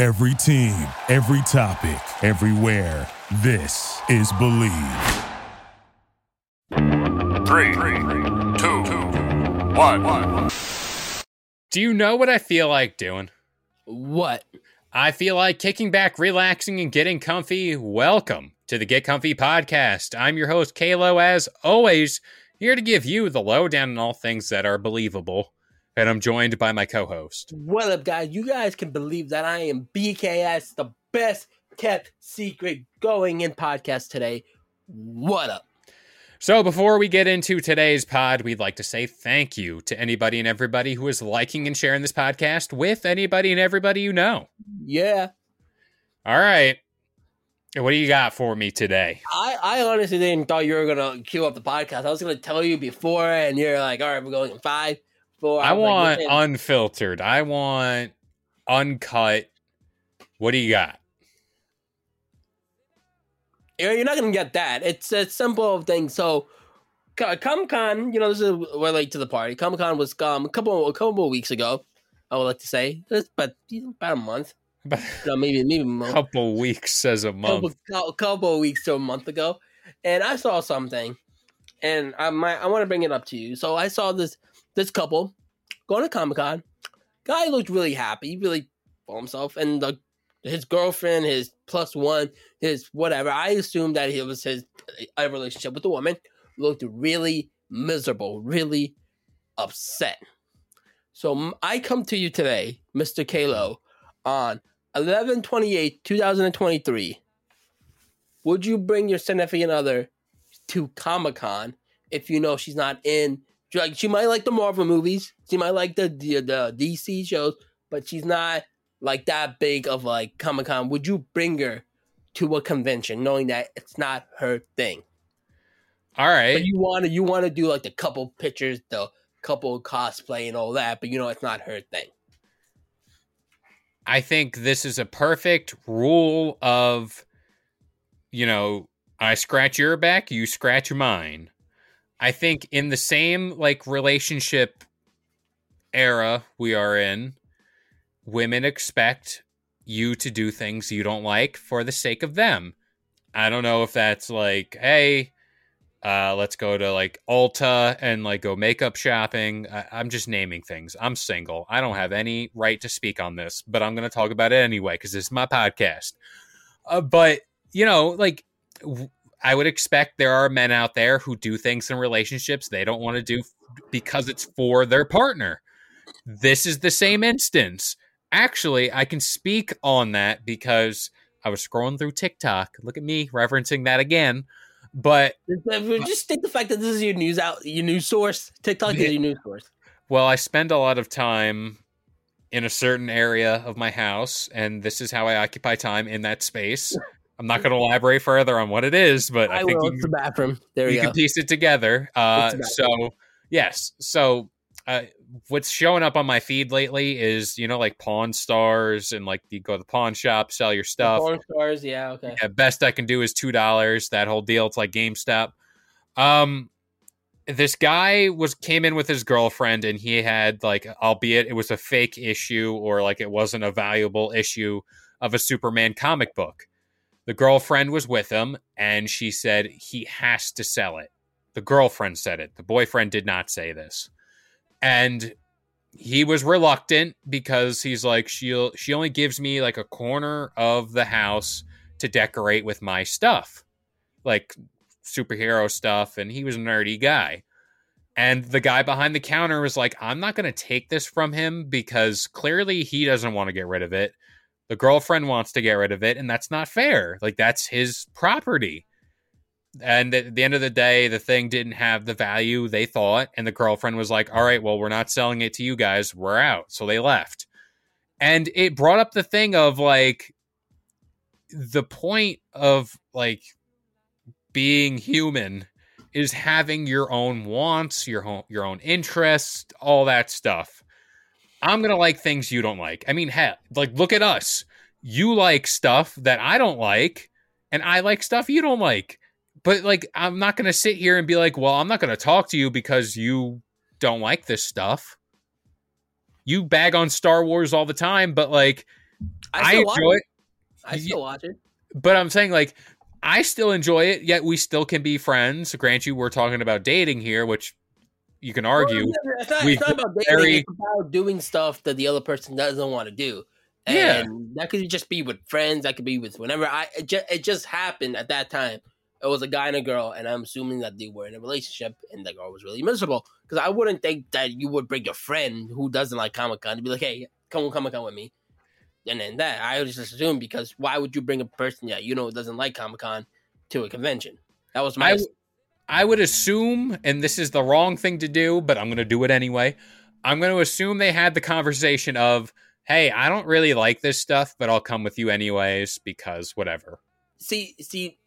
Every team, every topic, everywhere. This is Believe. Three, two, one. Do you know what I feel like doing? What? I feel like kicking back, relaxing, and getting comfy. Welcome to the Get Comfy podcast. I'm your host, Kalo, as always, here to give you the lowdown on all things that are believable. And I'm joined by my co host. What up, guys? You guys can believe that I am BKS, the best kept secret going in podcast today. What up? So, before we get into today's pod, we'd like to say thank you to anybody and everybody who is liking and sharing this podcast with anybody and everybody you know. Yeah. All right. What do you got for me today? I, I honestly didn't thought you were gonna queue up the podcast. I was gonna tell you before, and you're like, all right, we're going in five, four. I like, want listen, unfiltered. I want uncut. What do you got? you're not gonna get that. It's a simple thing. So, Comic Con, you know, this is we're late to the party. Comic Con was um, a couple a couple of weeks ago. I would like to say, it's but about a month. About No, maybe maybe a couple weeks as a month. couple, couple of weeks to a month ago, and I saw something, and I might I want to bring it up to you. So I saw this this couple going to Comic Con. Guy looked really happy, really for himself, and the his girlfriend, his plus one, his whatever. I assumed that he was his a relationship with the woman. Looked really miserable, really upset. So I come to you today, Mr. Kalo, on 11 28 2023 would you bring your significant other to Comic Con if you know she's not in? Like she might like the Marvel movies, she might like the the, the DC shows, but she's not like that big of like Comic Con. Would you bring her to a convention knowing that it's not her thing? All right. But you want to you want to do like the couple pictures, the couple cosplay and all that, but you know it's not her thing. I think this is a perfect rule of, you know, I scratch your back, you scratch mine. I think in the same like relationship era we are in, women expect you to do things you don't like for the sake of them. I don't know if that's like, hey, uh, let's go to like Ulta and like go makeup shopping. I- I'm just naming things. I'm single. I don't have any right to speak on this, but I'm going to talk about it anyway because this is my podcast. Uh, but you know, like w- I would expect there are men out there who do things in relationships they don't want to do because it's for their partner. This is the same instance. Actually, I can speak on that because I was scrolling through TikTok. Look at me referencing that again. But Just uh, take the fact that this is your news out, your news source. TikTok is your news source. Well, I spend a lot of time in a certain area of my house, and this is how I occupy time in that space. I'm not going to elaborate further on what it is, but I, I, think will. you, It's the bathroom. There you we go. can piece it together. Uh, so, yes. So, uh, what's showing up on my feed lately is, you know, like Pawn Stars and like you go to the pawn shop, sell your stuff. Pawn stars. Yeah. Okay. Yeah, best I can do is two dollars. That whole deal. It's like GameStop. Um, this guy was came in with his girlfriend, and he had like, albeit it was a fake issue or like it wasn't a valuable issue of a Superman comic book. The girlfriend was with him, and she said he has to sell it. The girlfriend said it. The boyfriend did not say this, and he was reluctant because he's like she'll she only gives me like a corner of the house to decorate with my stuff like superhero stuff and he was a nerdy guy and the guy behind the counter was like i'm not going to take this from him because clearly he doesn't want to get rid of it the girlfriend wants to get rid of it and that's not fair. Like that's his property. And at the end of the day the thing didn't have the value they thought and the girlfriend was like all right well we're not selling it to you guys. We're out. So they left. And it brought up the thing of like the point of like being human is having your own wants, your own your own interests, all that stuff. I'm gonna like things you don't like. I mean, hell, like look at us. You like stuff that I don't like, and I like stuff you don't like. But like, I'm not gonna sit here and be like, well, I'm not gonna talk to you because you don't like this stuff. You bag on Star Wars all the time, but like, I, I, enjoy it. I still watch it. But I'm saying like, I still enjoy it. Yet we still can be friends. Grant you, we're talking about dating here, which you can argue. Well, it's, not, we it's not about dating. very- It's about doing stuff that the other person doesn't want to do. And Yeah. that could just be with friends. That could be with whenever I. It just, it just happened at that time. It was a guy and a girl, and I'm assuming that they were in a relationship, and the girl was really miserable. Because I wouldn't think that you would bring your friend who doesn't like Comic Con to be like, "Hey, come on Comic Con with me," and then that I would just assume because why would you bring a person that you know doesn't like Comic Con to a convention? That was my. I, I would assume, and this is the wrong thing to do, but I'm going to do it anyway. I'm going to assume they had the conversation of, hey, I don't really like this stuff, but I'll come with you anyways because whatever. see, see,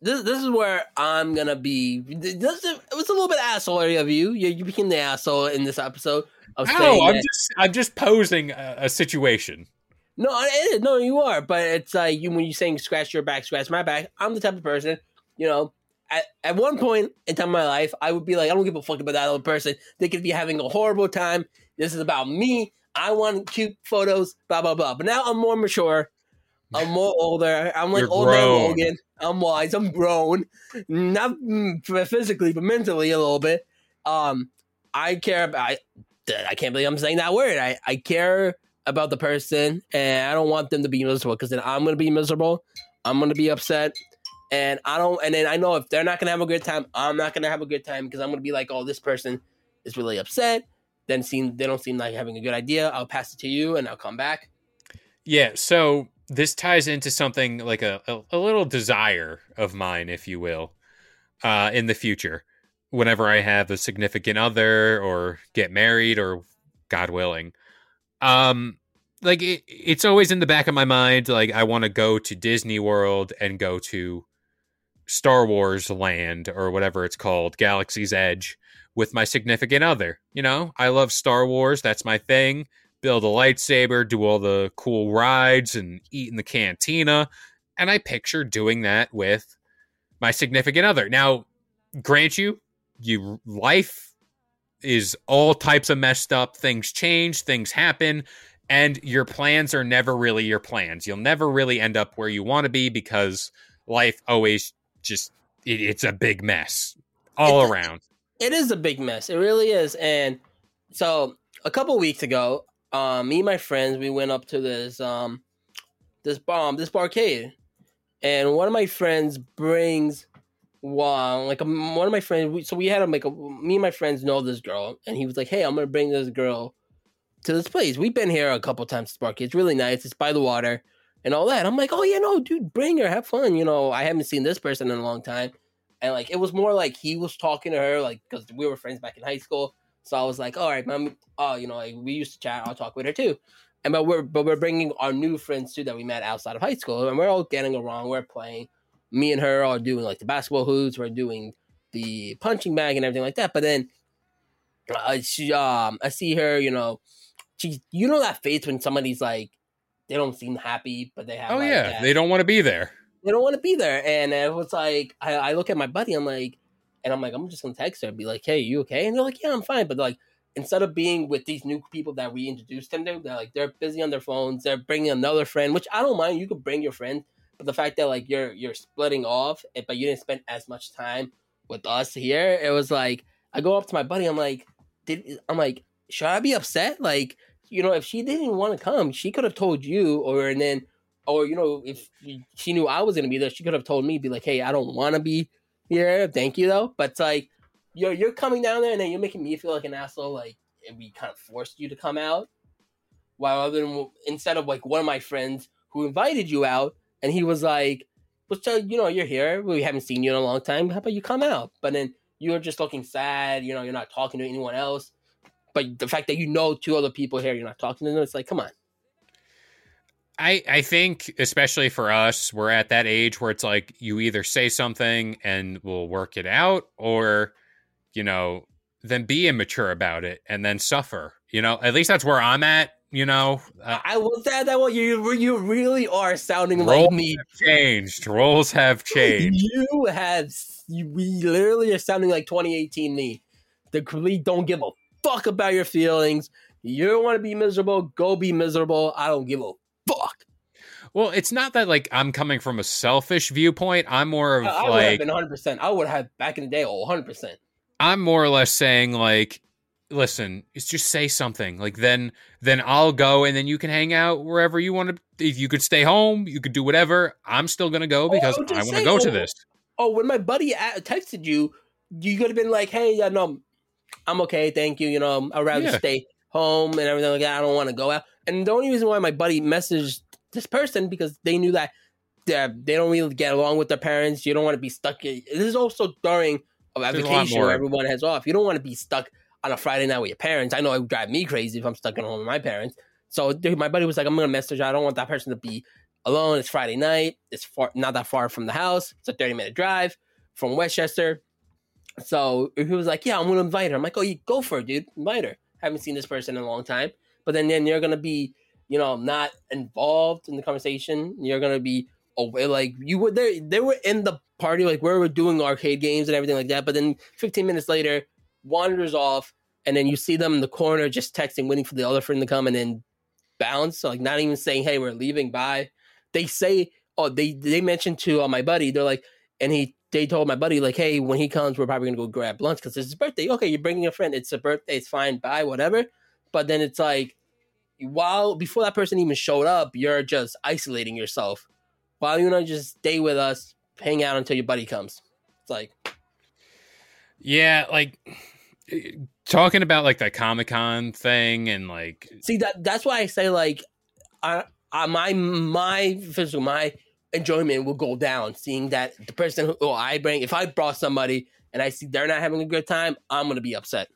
this this is where I'm gonna be. This is, it was a little bit assholery of you. You, you became the asshole in this episode of No, I'm that- just I'm just posing a, a situation. no, it no, you are. But it's like you when you're saying scratch your back, scratch my back. I'm the type of person, you know. At, at one point in time in my life, I would be like, I don't give a fuck about that other person. They could be having a horrible time. This is about me. I want cute photos, blah blah blah. But now I'm more mature. I'm more older. I'm like You're old man. Logan. I'm wise. I'm grown, not mm, physically, but mentally a little bit. Um, I care about. I, I can't believe I'm saying that word. I, I care about the person, and I don't want them to be miserable because then I'm gonna be miserable. I'm gonna be upset, and I don't. And then I know if they're not gonna have a good time, I'm not gonna have a good time because I'm gonna be like, oh, this person is really upset. Then seem they don't seem like having a good idea. I'll pass it to you, and I'll come back. Yeah, so this ties into something like a, a, a little desire of mine, if you will, uh, in the future. Whenever I have a significant other or get married or God willing. Um like it, it's always in the back of my mind like I want to go to Disney World and go to Star Wars land or whatever it's called, Galaxy's Edge with my significant other. You know, I love Star Wars, that's my thing build a lightsaber, do all the cool rides, and eat in the cantina. And I picture doing that with my significant other. Now, grant you, you life is all types of messed up. Things change, things happen, and your plans are never really your plans. You'll never really end up where you want to be because life always just it, it's a big mess all It's- around. it is a big mess. It really is. And so a couple weeks ago, um, me and my friends we went up to this um this bomb this barcade, and one of my friends brings one like a, one of my friends. We, so we had him like a, me and my friends know this girl, and he was like, "Hey, I'm gonna bring this girl to this place. We've been here a couple times. This barcade. It's really nice. It's by the water." And all that. I'm like, oh yeah, no, dude, bring her, have fun. You know, I haven't seen this person in a long time and like it was more like he was talking to her like because we were friends back in high school so i was like all right mom oh you know like, we used to chat i'll talk with her too and but we're but we're bringing our new friends too that we met outside of high school and we're all getting along we're playing me and her are doing like the basketball hoops we're doing the punching bag and everything like that but then uh, she um i see her you know she you know that face when somebody's like they don't seem happy but they have Oh like, yeah, that- they don't want to be there. they don't want to be there. And it was like, I, I look at my buddy, I'm like, and I'm like, I'm just gonna text her and be like, hey, you okay? And they're like, yeah, I'm fine. But like, instead of being with these new people that we introduced them to, they're like, they're busy on their phones. They're bringing another friend, which I don't mind. You could bring your friend, but the fact that like you're you're splitting off, eh, but you didn't spend as much time with us here, it was like, I go up to my buddy, I'm like, did I'm like, should I be upset? Like, you know, if she didn't want to come, she could have told you, or and then or you know if she knew i was to be there she could have told me be like hey i don't want to be here thank you though. But like you're you're coming down there and then you're making me feel like an asshole like and we kind of forced you to come out. While other than instead of like one of my friends who invited you out and he was like well so you know you're here we haven't seen you in a long time how about you come out? But then you're just looking sad you know you're not talking to anyone else but the fact that you know two other people here you're not talking to them it's like come on I I think especially for us, we're at that age where it's like you either say something and we'll work it out, or you know, then be immature about it and then suffer. You know, at least that's where I'm at. You know, uh, I will say that one. You you really are sounding like me. changed. Roles have changed. You have you, we literally are sounding like 2018 me. The complete don't give a fuck about your feelings. You don't want to be miserable, go be miserable. I don't give a fuck. Well, it's not that like I'm coming from a selfish viewpoint. I'm more of I, I would have like been 100. percent I would have back in the day. Oh, 100. percent I'm more or less saying like, listen, it's just say something. Like then then I'll go and then you can hang out wherever you want to. If you could stay home, you could do whatever. I'm still gonna go oh, because I I want to go to oh, this. Oh, when my buddy texted you, you could have been like, "Hey, yeah, no, I'm okay, thank you. You know, I'd rather Yeah. stay home and everything like that. I don't want to go out." And the only reason why my buddy messaged this person because they knew that they don't really get along with their parents. You don't want to be stuck. In, this is also during a vacation where everyone has off. You don't want to be stuck on a Friday night with your parents. I know it would drive me crazy if I'm stuck at home with my parents. So dude, my buddy was like, "I'm gonna message. I don't want that person to be alone. It's Friday night. It's far, not that far from the house. It's a 30 minute drive from Westchester. So he was like, "Yeah, I'm gonna invite her." I'm like, "Oh, you go for it, dude. Invite her. Haven't seen this person in a long time." But then, then you're gonna be, you know, not involved in the conversation. You're gonna be away. Like you were there. They were in the party, like where we're doing arcade games and everything like that. But then 15 minutes later, wanders off, and then you see them in the corner just texting, waiting for the other friend to come, and then bounce. So like not even saying, "Hey, we're leaving." Bye. They say, "Oh, they they mentioned to uh, my buddy." They're like, and he they told my buddy like, "Hey, when he comes, we're probably gonna go grab lunch because it's his birthday." Okay, you're bringing a friend. It's a birthday. It's fine. Bye. Whatever. But then it's like, while before that person even showed up, you're just isolating yourself. Why you not you just stay with us, hang out until your buddy comes? It's like, Yeah, like talking about like the Comic Con thing and like see that that's why I say like, I, I my my physical my enjoyment will go down seeing that the person who oh, I bring if I brought somebody and I see they're not having a good time, I'm gonna be upset.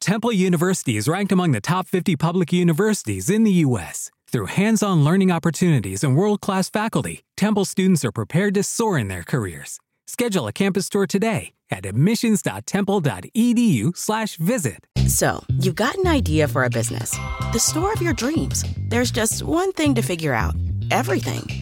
Temple University is ranked among the top 50 public universities in the U.S. Through hands on learning opportunities and world class faculty, Temple students are prepared to soar in their careers. Schedule a campus tour today at admissions.temple.edu/slash visit. So, you've got an idea for a business, the store of your dreams. There's just one thing to figure out everything.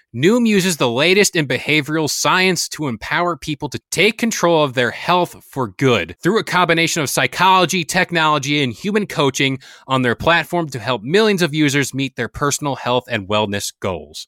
Noom uses the latest in behavioral science to empower people to take control of their health for good through a combination of psychology, technology, and human coaching on their platform to help millions of users meet their personal health and wellness goals.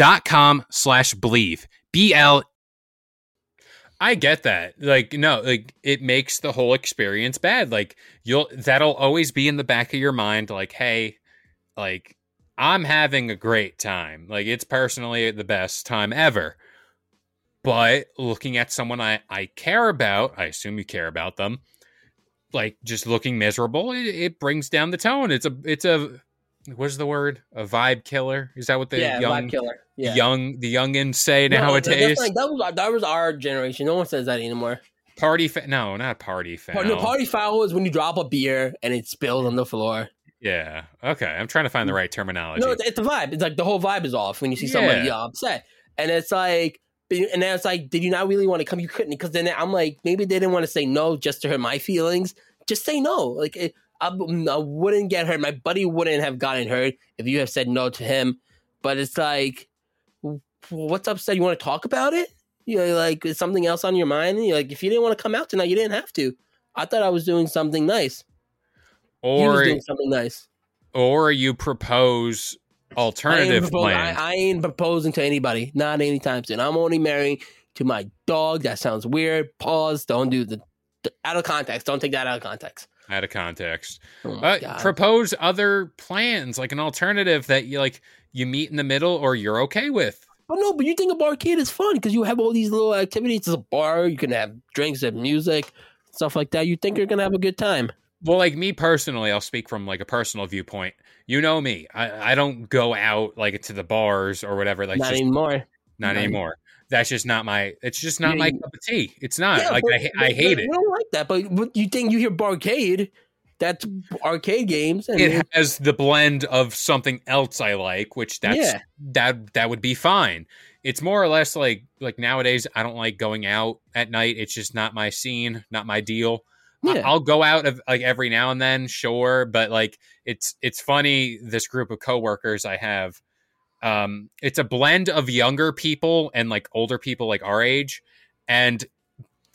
dot com slash believe b l i get that like no like it makes the whole experience bad like you'll that'll always be in the back of your mind like hey like I'm having a great time. Like it's personally the best time ever. But looking at someone I, I care about, I assume you care about them, like just looking miserable, it, it brings down the tone. It's a it's a what's the word? A vibe killer? Is that what the yeah, young vibe killer. Yeah. young the youngins say No, nowadays? like- that was that was our generation. No one says that anymore. party fa- no, not party foul. No, party foul is when you drop a beer and it spills on the floor. Yeah. Okay. I'm trying to find the right terminology. No, it's, it's a vibe. It's like the whole vibe is off when you see somebody upset, and it's like, and then it's like, did you not really want to come? You couldn't, because then I'm like, maybe they didn't want to say no just to hurt my feelings. Just say no. Like it, I, mm, I wouldn't get hurt. My buddy wouldn't have gotten hurt if you have said no to him. But it's like, what's upset? You want to talk about it? You know, like is something else on your mind? You're like, if you didn't want to come out tonight, you didn't have to. I thought I was doing something nice. or doing something nice. or you propose I alternative propos- I. I ain't proposing to anybody, not anytime soon. I'm only marrying to my dog. That sounds weird. Pause. Don't do the, the- out of context. Don't take that out of context. Out of context. Oh Uh, propose other plans, like an alternative that you like you meet in the middle or you're okay with. but no, but you think a barcade is fun because you have all these little activities. It's a bar. You can have drinks and music, stuff like that. You think you're gonna have a good time. Well, like me personally, I'll speak from like a personal viewpoint. You know me. I, I don't go out like to the bars or whatever. Like not just anymore. not not- anymore. That's just not my. It's just not Yeah, my you- cup of tea. It's not Yeah, like but- I, I hate it. You don't like that, but, but you think you hear barcade? That's arcade games. And It has the blend of something else I like, which that's Yeah. that that would be fine. It's more or less like like nowadays I don't like going out at night. It's just not my scene, not my deal. I- Yeah. I'll go out of like every now and then, sure, but like it's it's funny this group of coworkers I have um it's a blend of younger people and like older people like our age. And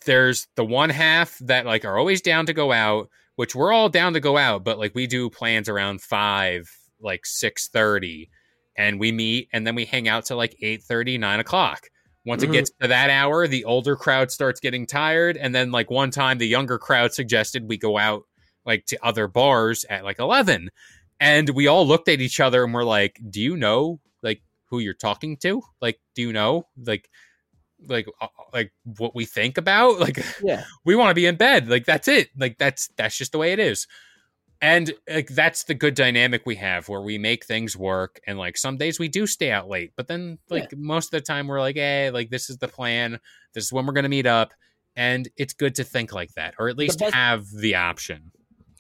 there's the one half that like are always down to go out which we're all down to go out but like we do plans around 5 like 6.30 and we meet and then we hang out till like 8.30 9 o'clock. Once Mhm. it gets to that hour the older crowd starts getting tired and then like one time the younger crowd suggested we go out like to other bars at like 11 and we all looked at each other and we're like do you know who you're talking to? Like do you know? Like like uh, like what we think about? Like Yeah. we want to be in bed. Like that's it. Like that's that's just the way it is. And like that's the good dynamic we have where we make things work and like some days we do stay out late but then like most of the time we're like hey like this is the plan. This is when we're going to meet up. And it's good to think like that or at least best- have the option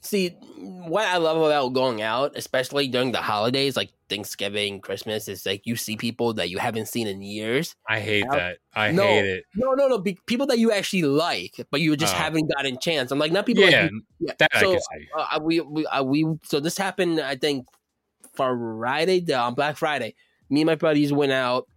See, what I love about going out, especially during the holidays like Thanksgiving, Christmas, is like you see people that you haven't seen in years. i hate that i No. hate it No, no, no. Be- people that you actually like, but you just Oh. haven't gotten chance. I'm like, not people yeah like you. Yeah. that i can see uh, we, we, uh, we, so this happened, I think, Friday, on Black Friday. Me and my buddies went out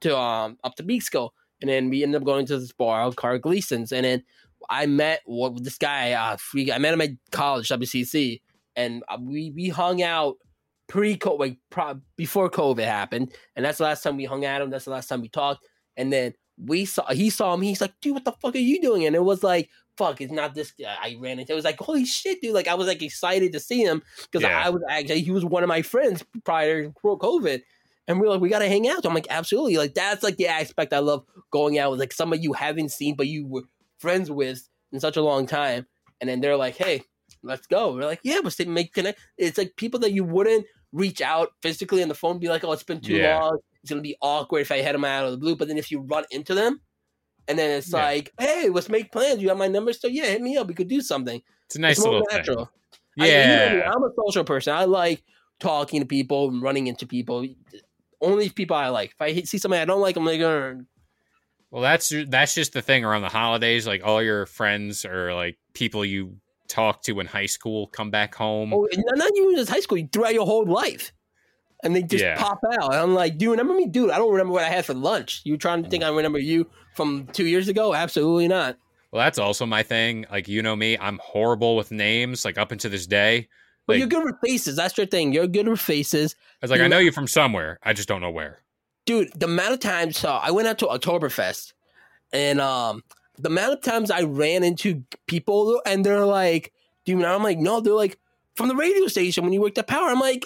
to, um, up to Peekskill, and then we ended up going to this bar, Carl Gleason's, and then I met what this guy, uh, free, I met him at college, WCC, and uh, we, we hung out pre COVID, like, pro- before COVID happened, and that's the last time we hung out him. That's the last time we talked, and then we saw he saw me. He's like, "Dude, what the fuck are you doing?" And it was like, "Fuck, it's not this." guy I ran into. It was like, "Holy shit, dude!" Like I was like excited to see him because Yeah. I was actually he was one of my friends prior to COVID, and we are like, "We got to hang out." So I'm like, "Absolutely!" Like that's like the aspect I love going out with like somebody you haven't seen but you were friends with in such a long time, and then they're like, "Hey, let's go." We're like, "Yeah, but they make connect." It's like people that you wouldn't reach out physically on the phone, be like, "Oh, it's been too Yeah. long." It's gonna be awkward if I hit them out of the blue. But then if you run into them, and then it's Yeah. like, "Hey, let's make plans. You have my number, so yeah, hit me up. We could do something." it's a nice it's little natural. thing I- you know yeah me, I'm a social person. I like talking to people and running into people. Only people I like. If I see somebody I don't like, I'm like, "Uh, Well, that's that's just the thing around the holidays. Like all your friends or like people you talk to in high school come back home. oh, not even just high school. You throughout your whole life, and they just Yeah. pop out. And I'm like, "Do you remember me, dude? I don't remember what I had for lunch. You trying to think I remember you from two years ago? Absolutely not." Well, that's also my thing. Like you know me, I'm horrible with names. Like up until this day, But Like- you're good with faces. That's your thing. You're good with faces. I was like, You I know know- you from somewhere. I just don't know where. Dude the amount of times so i went out to oktoberfest and um the amount of times i ran into people and they're like dude i'm like no they're like from the radio station when you worked at power i'm like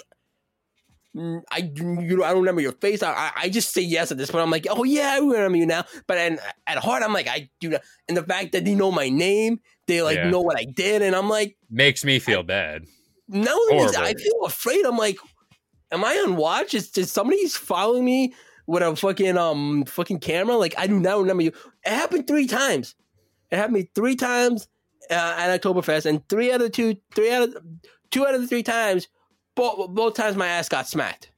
mm, I you know I don't remember your face. I, I I just say yes at this point. I'm like, oh yeah, I remember you now. But and at heart, I'm like, I do not. And the fact that they know my name, they like Yeah. know what I did, and I'm like, Makes me feel bad. no, I feel afraid. I'm like, am I on watch? Is, is somebody following me with a fucking um fucking camera? Like I do not remember you. It happened three times. It happened me three times uh, at Oktoberfest, and three out of two, three out of two out of the three times, both both times my ass got smacked.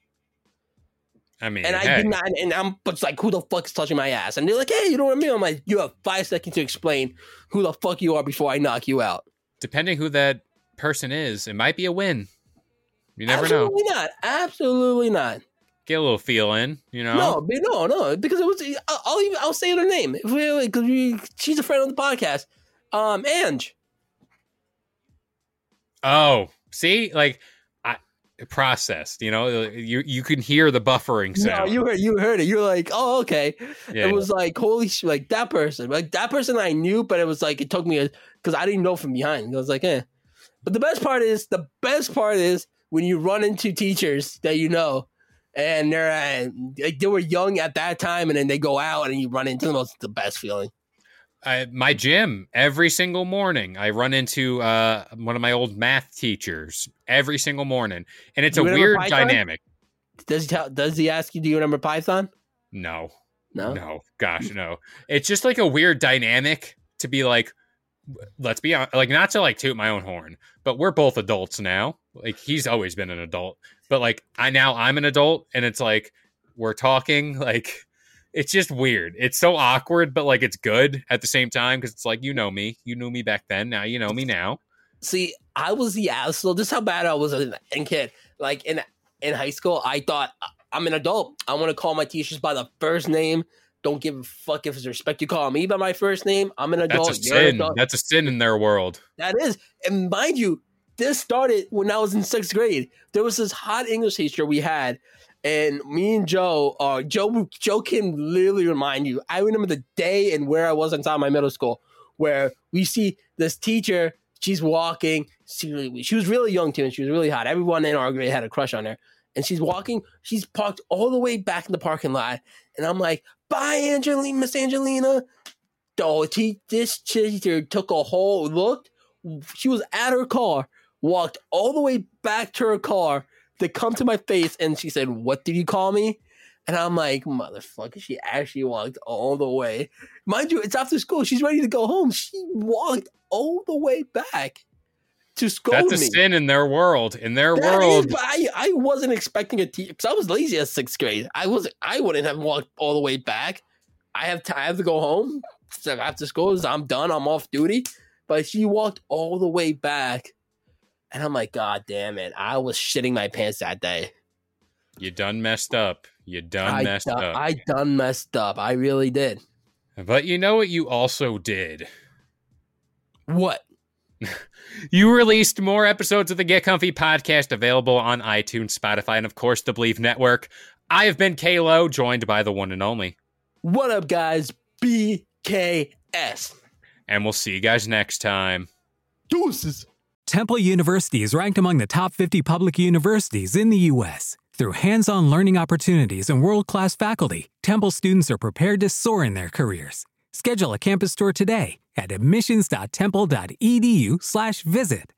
I mean, And I hey, did not, and I'm but it's like, who the fuck is touching my ass? And they're like, hey, you know what I mean? I'm like, you have five seconds to explain who the fuck you are before I knock you out. depending who that person is, it might be a win. You never know. Absolutely not. Absolutely not. Get a little feel in, you know. No, no, no, because it was. I'll, even I'll say her name because she's a friend on the podcast. Um, Ange. Oh, see, like I processed. You know, you you can hear the buffering No, sound. you heard you heard it. You're like, oh, okay. Yeah. It was like holy sh- like that person, like that person I knew, but it was like it took me because I didn't know from behind. I was like, eh. But the best part is the best part is when you run into teachers that you know, and they're uh, like they were young at that time, and then they go out and you run into them. It's the best feeling. I, my gym every single morning. I run into uh, one of my old math teachers every single morning, and it's a weird Python? dynamic. Does he tell, does he ask you? Do you remember Python? No, No. no, gosh, no. It's just like a weird dynamic to be like, let's be honest, like not to like toot my own horn, but we're both adults now. Like he's always been an adult, but like I now I'm an adult, and it's like we're talking like. It's just weird. It's so awkward, but like it's good at the same time because it's like you know me, you knew me back then. Now you know me now. See, I was the asshole. This is how bad I was as a kid. Like in in high school, I thought I'm an adult. I want to call my teachers by the first name. Don't give a fuck if it's respect. You call me by my first name. I'm an adult. That's a sin. That's a sin in their world. That is, and mind you, this started when I was in sixth grade. There was this hot English teacher we had, and me and Joe, uh, Joe, Joe can literally remind you. I remember the day and where I was inside my middle school, where we see this teacher. She's walking. She, she was really young too, and she was really hot. Everyone in our grade had a crush on her. And she's walking. She's parked all the way back in the parking lot, and I'm like, "Bye, Angelina, Miss Angelina." Oh, te- this took a whole look. She was at her car, walked all the way back to her car to come to my face, and she said, "What did you call me?" And I'm like, "Motherfucker!" She actually walked all the way. Mind you, it's after school. She's ready to go home. She walked all the way back to scold That's a me. sin in their world. In their That world, is, I, I wasn't expecting a teacher because I was lazy at sixth grade. I was I wouldn't have walked all the way back. I have to, I have to go home so after school. I'm done. I'm off duty. But she walked all the way back, and I'm like, God damn it! I was shitting my pants that day. you done messed up. You done I messed done, up. I done messed up. I really did. but you know what you also did? What? You released more episodes of the Get Comfy podcast available on iTunes, Spotify, and of course the Believe Network. I have been Kalo, joined by the one and only. What up, guys? BKS. And we'll see you guys next time. Deuces. Temple University is ranked among the top 50 public universities in the U.S. Through hands on learning opportunities and world class faculty, Temple students are prepared to soar in their careers. Schedule a campus tour today at admissions.temple.edu/slash visit.